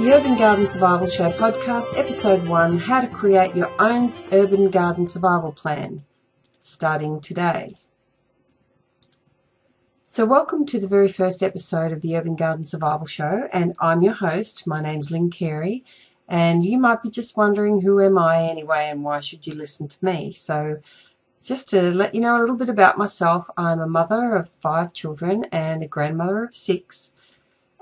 The Urban Garden Survival Show podcast, episode one How to Create Your Own Urban Garden Survival Plan, starting today. So, welcome to the very first episode of the Urban Garden Survival Show, and I'm your host. My name's Lynn Carey, and you might be just wondering who am I anyway, and why should you listen to me? So, just to let you know a little bit about myself, I'm a mother of five children and a grandmother of six.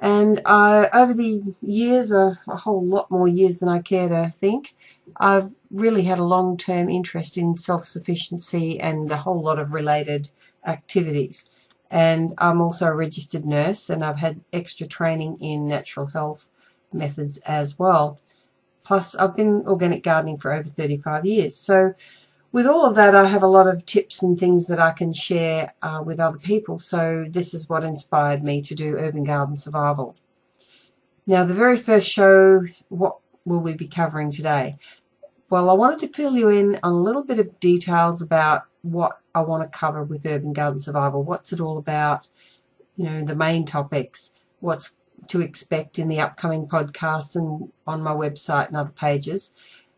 And uh, over the years, a, a whole lot more years than I care to think, I've really had a long term interest in self sufficiency and a whole lot of related activities. And I'm also a registered nurse, and I've had extra training in natural health methods as well. Plus, I've been organic gardening for over 35 years. So, with all of that, I have a lot of tips and things that I can share uh, with other people. So this is what inspired me to do Urban Garden Survival. Now, the very first show, what will we be covering today? Well, I wanted to fill you in on a little bit of details about what I want to cover with Urban Garden Survival. What's it all about? You know, the main topics, what's to expect in the upcoming podcasts and on my website and other pages.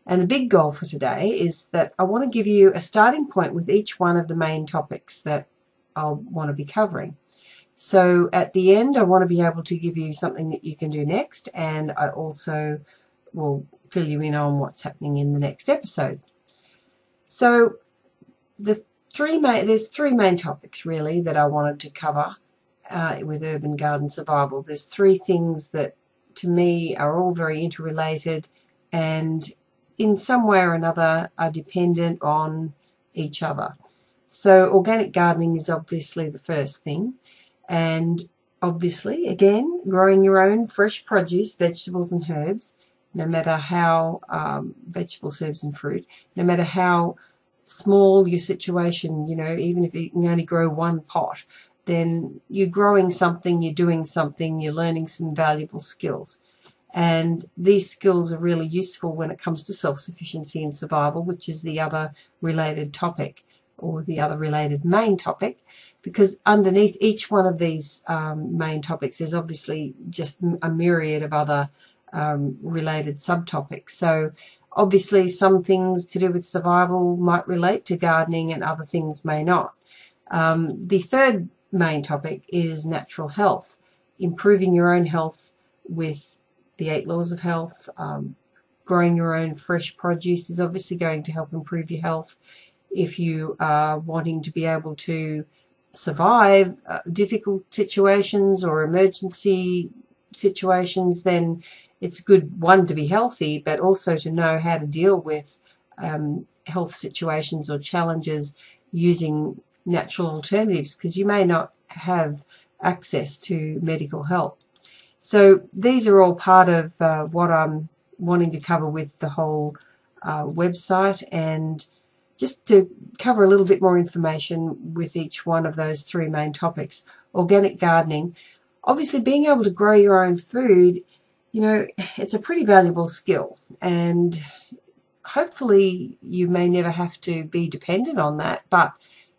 And the big goal for today is that I want to give you a starting point with each one of the main topics that I'll want to be covering. So at the end, I want to be able to give you something that you can do next, and I also will fill you in on what's happening in the next episode. So the three main, there's three main topics really that I wanted to cover uh, with urban garden survival. There's three things that to me are all very interrelated and in some way or another are dependent on each other. So organic gardening is obviously the first thing and obviously again growing your own fresh produce, vegetables and herbs no matter how um, vegetables, herbs and fruit, no matter how small your situation, you know, even if you can only grow one pot, then you're growing something, you're doing something, you're learning some valuable skills. And these skills are really useful when it comes to self-sufficiency and survival, which is the other related topic or the other related main topic, because underneath each one of these um, main topics there's obviously just a myriad of other um, related subtopics. So obviously some things to do with survival might relate to gardening and other things may not. Um, the third main topic is natural health, improving your own health with the eight laws of health. Um, growing your own fresh produce is obviously going to help improve your health. If you are wanting to be able to survive uh, difficult situations or emergency situations, then it's good, one, to be healthy, but also to know how to deal with um, health situations or challenges using natural alternatives because you may not have access to medical help. So these are all part of uh, what I'm wanting to cover with the whole uh, website and just to cover a little bit more information with each one of those three main topics. Organic gardening. Obviously being able to grow your own food, you know, it's a pretty valuable skill and hopefully you may never have to be dependent on that but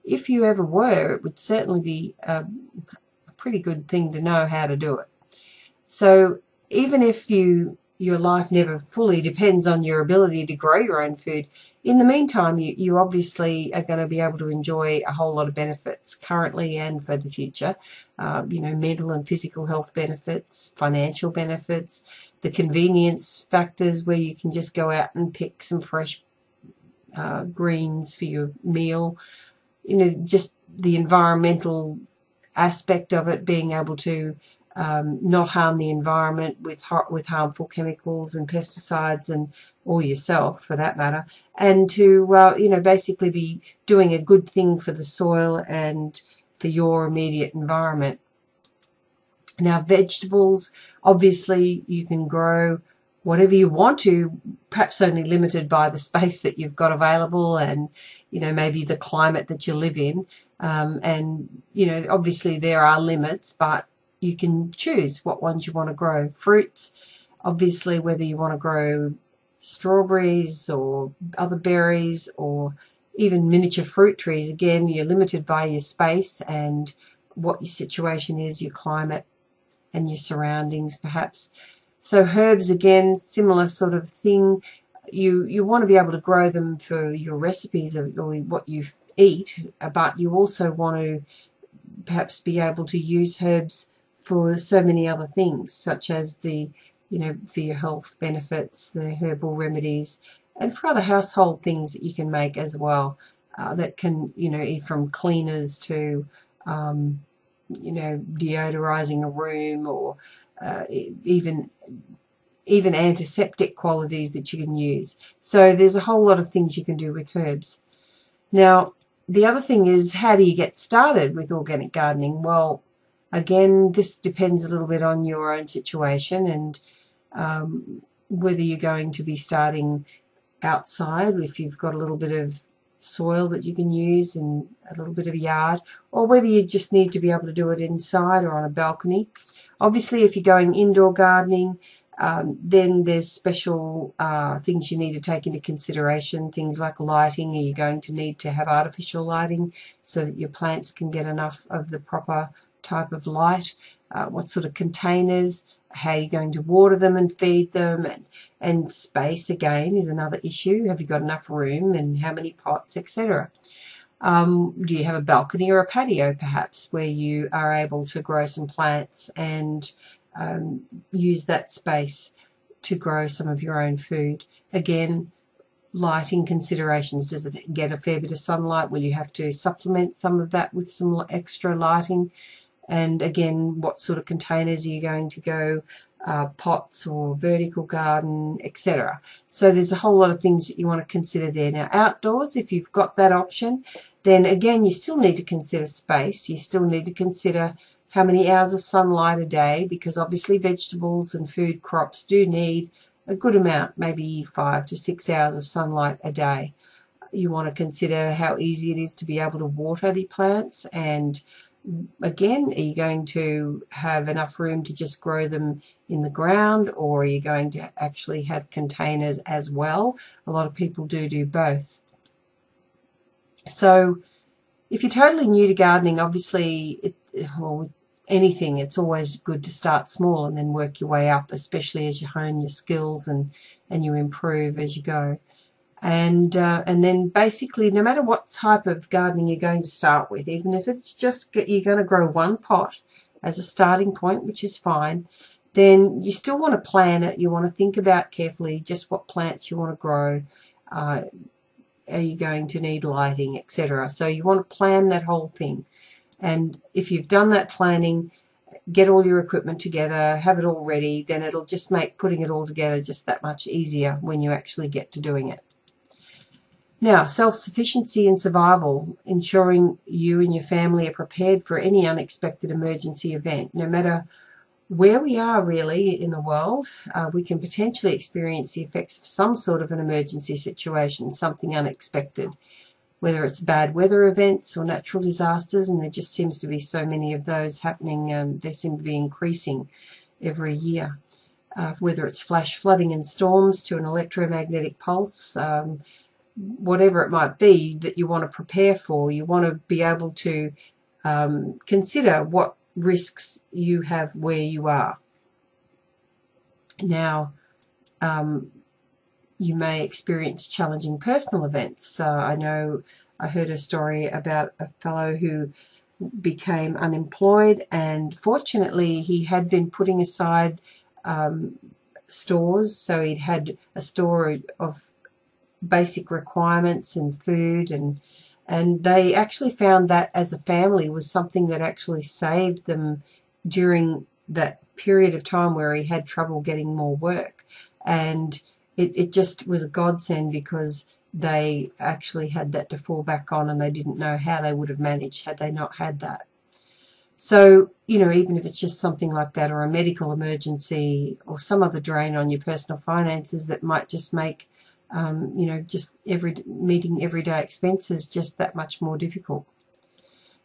if you ever were it would certainly be a, a pretty good thing to know how to do it. So even if you your life never fully depends on your ability to grow your own food, in the meantime, you, you obviously are going to be able to enjoy a whole lot of benefits currently and for the future. Uh, you know, mental and physical health benefits, financial benefits, the convenience factors where you can just go out and pick some fresh uh, greens for your meal. You know, just the environmental aspect of it, being able to um, not harm the environment with with harmful chemicals and pesticides and or yourself for that matter and to uh, you know basically be doing a good thing for the soil and for your immediate environment. Now vegetables obviously you can grow whatever you want to perhaps only limited by the space that you've got available and you know maybe the climate that you live in. Um, and you know obviously there are limits but you can choose what ones you want to grow. Fruits, obviously, whether you want to grow strawberries or other berries or even miniature fruit trees, again, you're limited by your space and what your situation is, your climate and your surroundings perhaps. So herbs again, similar sort of thing. You you want to be able to grow them for your recipes or, or what you eat, but you also want to perhaps be able to use herbs for so many other things, such as the you know for your health benefits, the herbal remedies, and for other household things that you can make as well. Uh, that can you know from cleaners to um, you know deodorizing a room or uh, even even antiseptic qualities that you can use. So there's a whole lot of things you can do with herbs. Now, the other thing is how do you get started with organic gardening? Well, again, this depends a little bit on your own situation and um, whether you're going to be starting outside, if you've got a little bit of soil that you can use and a little bit of a yard, or whether you just need to be able to do it inside or on a balcony. Obviously, if you're going indoor gardening, um, then there's special uh, things you need to take into consideration, things like lighting. Are you going to need to have artificial lighting so that your plants can get enough of the proper type of light? Uh, what sort of containers? How you're going to water them and feed them, and, and space again is another issue. Have you got enough room and how many pots, etc. Um, do you have a balcony or a patio perhaps where you are able to grow some plants and um, use that space to grow some of your own food? Again, lighting considerations. Does it get a fair bit of sunlight? Will you have to supplement some of that with some extra lighting? And again, what sort of containers are you going to go? Uh, pots or vertical garden, etc. So there's a whole lot of things that you want to consider there. Now outdoors, if you've got that option, then again you still need to consider space. You still need to consider how many hours of sunlight a day because obviously vegetables and food crops do need a good amount, maybe five to six hours of sunlight a day. You want to consider how easy it is to be able to water the plants and again, are you going to have enough room to just grow them in the ground or are you going to actually have containers as well? A lot of people do do both. So if you're totally new to gardening, obviously, it, well, anything, it's always good to start small and then work your way up, especially as you hone your skills and, and you improve as you go. And, uh, and then basically, no matter what type of gardening you're going to start with, even if it's just you're going to grow one pot as a starting point, which is fine, then you still want to plan it. You want to think about carefully just what plants you want to grow. Uh, are you going to need lighting, etc. So you want to plan that whole thing. And if you've done that planning, get all your equipment together, have it all ready, then it'll just make putting it all together just that much easier when you actually get to doing it. Now, self-sufficiency and survival, ensuring you and your family are prepared for any unexpected emergency event. No matter where we are really in the world, uh, we can potentially experience the effects of some sort of an emergency situation, something unexpected, whether it's bad weather events or natural disasters, and there just seems to be so many of those happening, um, they seem to be increasing every year. Uh, whether it's flash flooding and storms to an electromagnetic pulse, um, whatever it might be that you want to prepare for. You want to be able to um, consider what risks you have where you are. Now, um, you may experience challenging personal events. Uh, I know I heard a story about a fellow who became unemployed and fortunately he had been putting aside um, stores so he'd had a store of basic requirements and food and and they actually found that as a family was something that actually saved them during that period of time where he had trouble getting more work. And it, it just was a godsend because they actually had that to fall back on and they didn't know how they would have managed had they not had that. So you know even if it's just something like that or a medical emergency or some other drain on your personal finances that might just make um, you know, just every meeting everyday expenses just that much more difficult.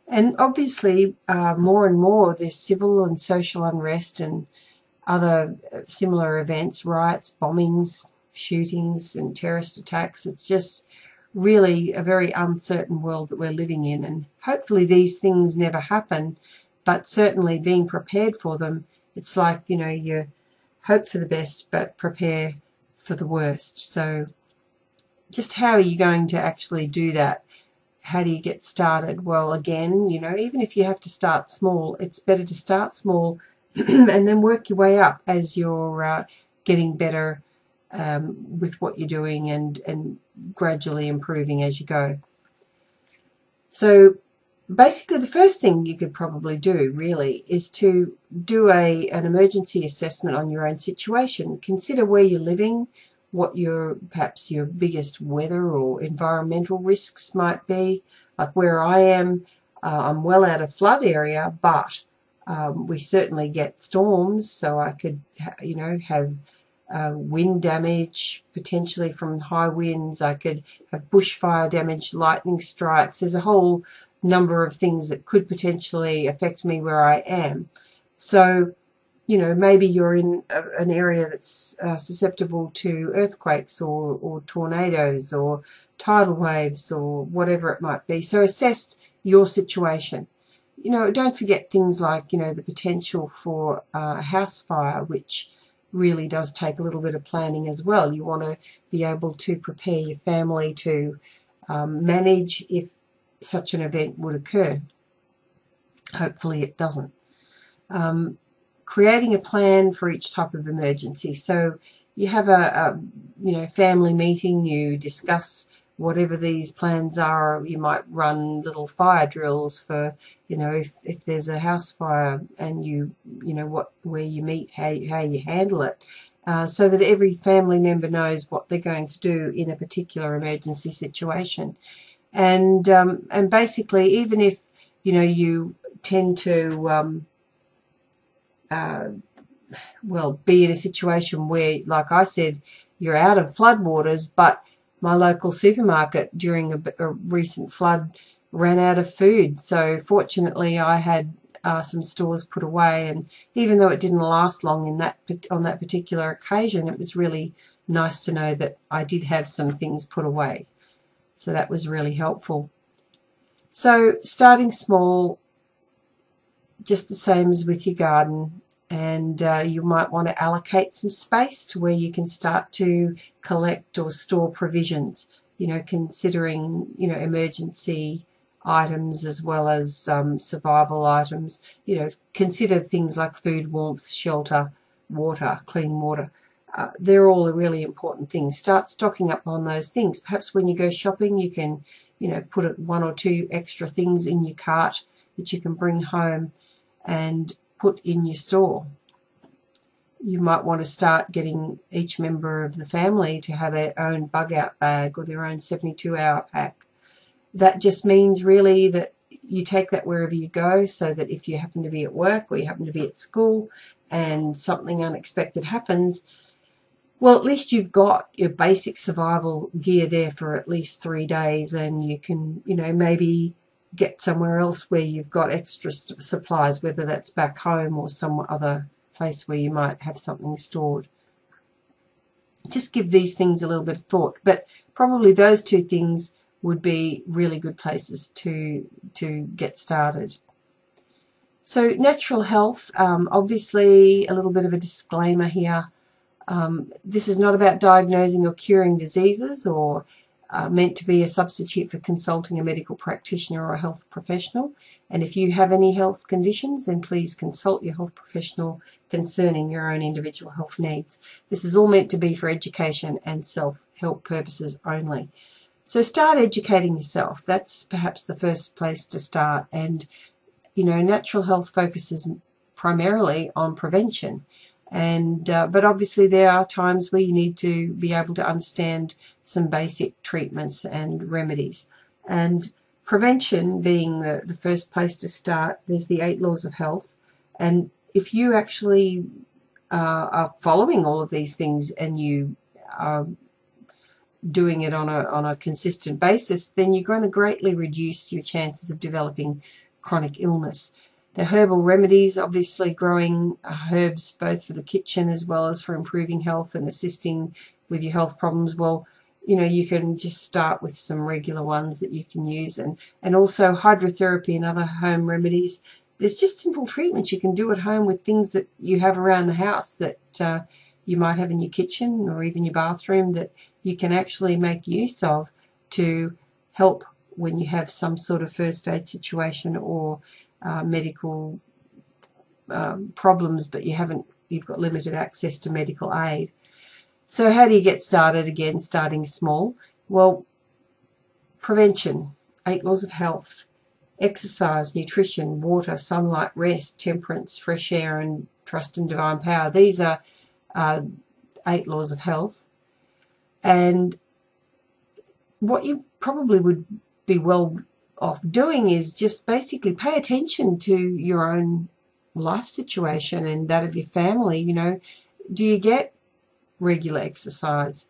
And obviously, uh, more and more there's civil and social unrest and other uh, similar events, riots, bombings, shootings, and terrorist attacks. It's just really a very uncertain world that we're living in. And hopefully, these things never happen, but certainly being prepared for them, it's like, you know, you're hope for the best but prepare for the worst. So just how are you going to actually do that? How do you get started? Well, again, you know, even if you have to start small, it's better to start small and then work your way up as you're uh, getting better um, with what you're doing and, and gradually improving as you go. So basically the first thing you could probably do really is to do a an emergency assessment on your own situation. Consider where you're living, what your perhaps your biggest weather or environmental risks might be. Like where I am, uh, I'm well out of flood area, but um, we certainly get storms, so I could, you know, have uh, wind damage, potentially from high winds. I could have bushfire damage, lightning strikes. There's a whole number of things that could potentially affect me where I am. So, you know, maybe you're in a, an area that's uh, susceptible to earthquakes or, or tornadoes or tidal waves or whatever it might be. So assess your situation. You know, don't forget things like, you know, the potential for uh, a house fire, which really does take a little bit of planning as well. You want to be able to prepare your family to um, manage if such an event would occur. Hopefully it doesn't. Um, creating a plan for each type of emergency. So you have a, a, you know family meeting, you discuss whatever these plans are. You might run little fire drills for you know if, if there's a house fire and you you know what where you meet, how how you handle it. Uh, so that every family member knows what they're going to do in a particular emergency situation and um, and basically even if you know you tend to um, uh, well be in a situation where like I said you're out of floodwaters but my local supermarket during a, a, recent flood ran out of food so fortunately I had uh, some stores put away and even though it didn't last long in that on that particular occasion it was really nice to know that I did have some things put away. So that was really helpful. So starting small, just the same as with your garden, and uh, you might want to allocate some space to where you can start to collect or store provisions, you know, considering, you know, emergency items as well as um, survival items. You know, consider things like food, warmth, shelter, water, clean water uh, they're all a really important thing. Start stocking up on those things. Perhaps when you go shopping, you can, you know, put one or two extra things in your cart that you can bring home and put in your store. You might want to start getting each member of the family to have their own bug out bag or their own 72 hour pack. That just means really that you take that wherever you go so that if you happen to be at work or you happen to be at school and something unexpected happens, well, at least you've got your basic survival gear there for at least three days, and you can, you know, maybe get somewhere else where you've got extra supplies, whether that's back home or some other place where you might have something stored. Just give these things a little bit of thought, but probably those two things would be really good places to to get started. So natural health, um, obviously a little bit of a disclaimer here. Um, this is not about diagnosing or curing diseases or uh, meant to be a substitute for consulting a medical practitioner or a health professional. And if you have any health conditions, then please consult your health professional concerning your own individual health needs. This is all meant to be for education and self-help purposes only. So start educating yourself. That's perhaps the first place to start. And, you know, natural health focuses primarily on prevention and uh, but obviously there are times where you need to be able to understand some basic treatments and remedies. And prevention being the, the first place to start there's the eight laws of health. And if you actually uh, are following all of these things and you are doing it on a on a consistent basis then you're going to greatly reduce your chances of developing chronic illness now, herbal remedies, obviously growing uh, herbs both for the kitchen as well as for improving health and assisting with your health problems. Well, you know, you can just start with some regular ones that you can use and, and also hydrotherapy and other home remedies. there's just simple treatments you can do at home with things that you have around the house that uh, you might have in your kitchen or even your bathroom that you can actually make use of to help when you have some sort of first aid situation or uh, medical um, problems but you haven't you've got limited access to medical aid. So how do you get started again starting small? Well prevention, eight laws of health, exercise, nutrition, water, sunlight, rest, temperance, fresh air, and trust in divine power. These are uh, eight laws of health. And what you probably would be well off doing is just basically pay attention to your own life situation and that of your family. You know, do you get regular exercise?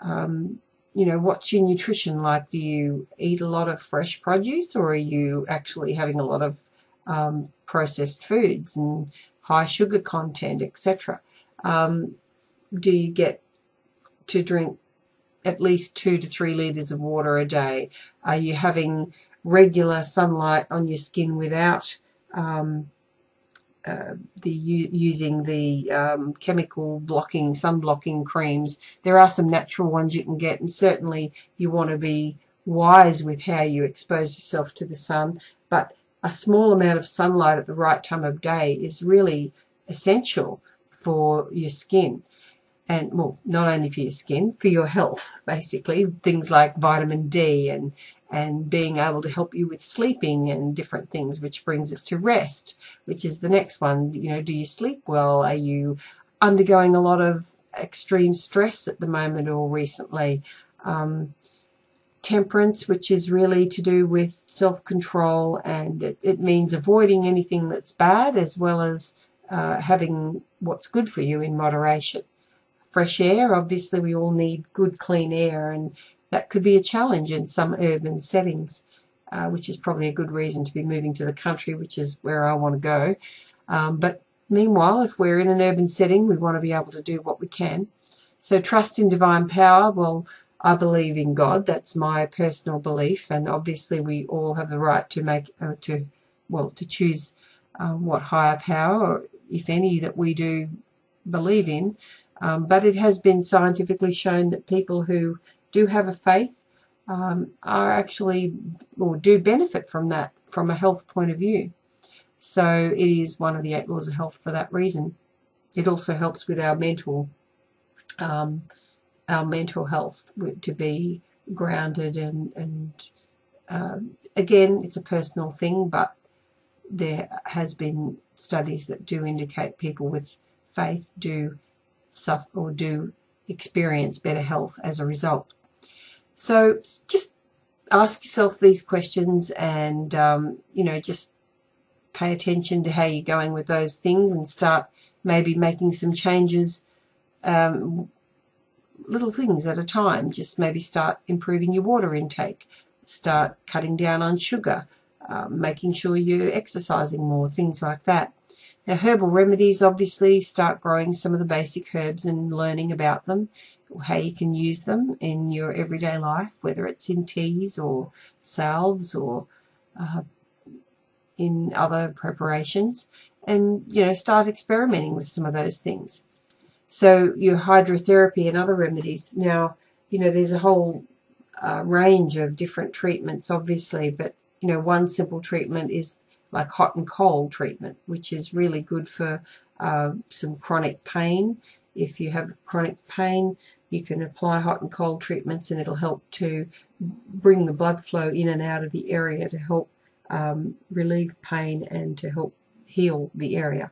Um, you know, what's your nutrition like? Do you eat a lot of fresh produce or are you actually having a lot of um, processed foods and high sugar content, etc.? Um, do you get to drink at least two to three litres of water a day? Are you having regular sunlight on your skin without um, uh, the using the um, chemical blocking, sun blocking creams. There are some natural ones you can get, and certainly you want to be wise with how you expose yourself to the sun. But a small amount of sunlight at the right time of day is really essential for your skin and well not only for your skin for your health basically. Things like vitamin D and and being able to help you with sleeping and different things which brings us to rest which is the next one. You know do you sleep well? Are you undergoing a lot of extreme stress at the moment or recently? Um, temperance which is really to do with self-control and it, it, means avoiding anything that's bad as well as uh, having what's good for you in moderation fresh air. Obviously, we all need good, clean air, and that could be a challenge in some urban settings, uh, which is probably a good reason to be moving to the country, which is where I want to go. Um, but meanwhile, if we're in an urban setting, we want to be able to do what we can. So trust in divine power. Well, I believe in God. That's my personal belief, and obviously, we all have the right to make uh, to well to choose uh, what higher power, if any, that we do believe in. Um, but it has been scientifically shown that people who do have a faith um, are actually or do benefit from that from a health point of view. So it is one of the eight laws of health for that reason. It also helps with our mental um, our mental health to be grounded and and um, again it's a personal thing, but there has been studies that do indicate people with faith do suffer or do experience better health as a result. So just ask yourself these questions and, um, you know, just pay attention to how you're going with those things and start maybe making some changes, um, little things at a time. Just maybe start improving your water intake, start cutting down on sugar, um, making sure you're exercising more, things like that. Now herbal remedies obviously start growing some of the basic herbs and learning about them, how you can use them in your everyday life, whether it's in teas or salves or uh, in other preparations and you know start experimenting with some of those things. So your hydrotherapy and other remedies. Now, you know, there's a whole uh, range of different treatments, obviously, but you know, one simple treatment is like hot and cold treatment, which is really good for uh, some chronic pain. If you have chronic pain, you can apply hot and cold treatments and it'll help to bring the blood flow in and out of the area to help um, relieve pain and to help heal the area.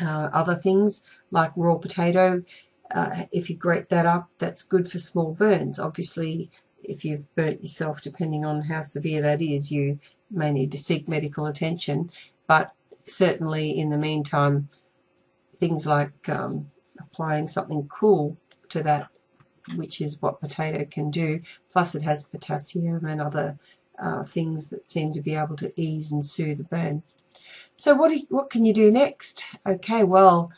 Uh, other things like raw potato, uh, if you grate that up, that's good for small burns. Obviously, if you've burnt yourself, depending on how severe that is, you may need to seek medical attention. But certainly in the meantime, things like um, applying something cool to that, which is what potato can do, plus it has potassium and other uh, things that seem to be able to ease and soothe the burn. So what, you, what can you do next? Okay, well,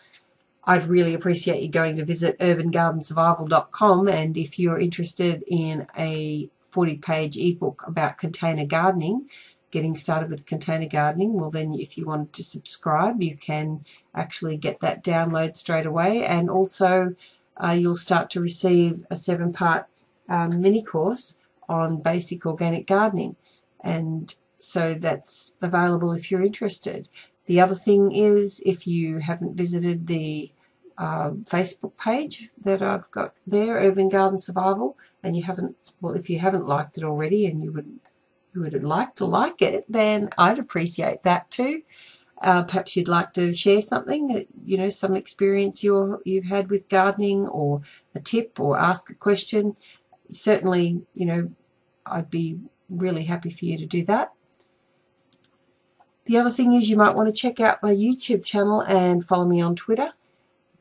I'd really appreciate you going to visit urbangardensurvival.com and if you're interested in a 40 page ebook about container gardening, getting started with container gardening, well then if you wanted to subscribe you can actually get that download straight away and also uh, you'll start to receive a seven part um, mini course on basic organic gardening and so that's available if you're interested. The other thing is if you haven't visited the uh, Facebook page that I've got there, Urban Garden Survival, and you haven't, well, if you haven't liked it already and you would you would like to like it, then I'd appreciate that too. Uh, perhaps you'd like to share something, that, you know, some experience you're you've had with gardening or a tip or ask a question. Certainly, you know, I'd be really happy for you to do that. The other thing is you might want to check out my YouTube channel and follow me on Twitter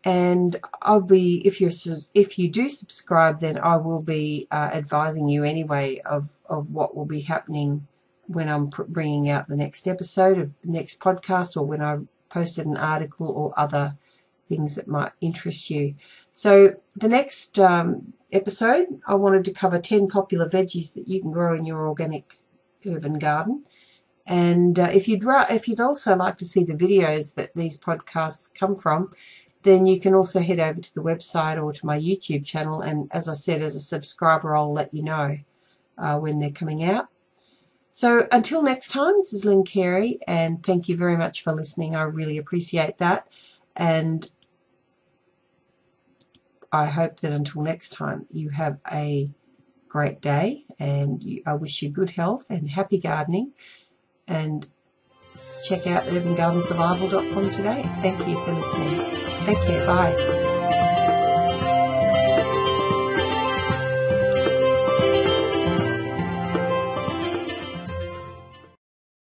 and I'll be if you're if you do subscribe then I will be uh, advising you anyway of of what will be happening when I'm bringing out the next episode of the next podcast or when I've posted an article or other things that might interest you. So the next um, episode I wanted to cover 10 popular veggies that you can grow in your organic urban garden. And uh, if you'd if you'd also like to see the videos that these podcasts come from then you can also head over to the website or to my YouTube channel. And as I said, as a subscriber, I'll let you know uh, when they're coming out. So until next time, this is Lynn Carey, and thank you very much for listening. I really appreciate that. And I hope that until next time, you have a great day, and you, I wish you good health and happy gardening. And check out urbangardensurvival.com today. Thank you for listening. Take care. Bye.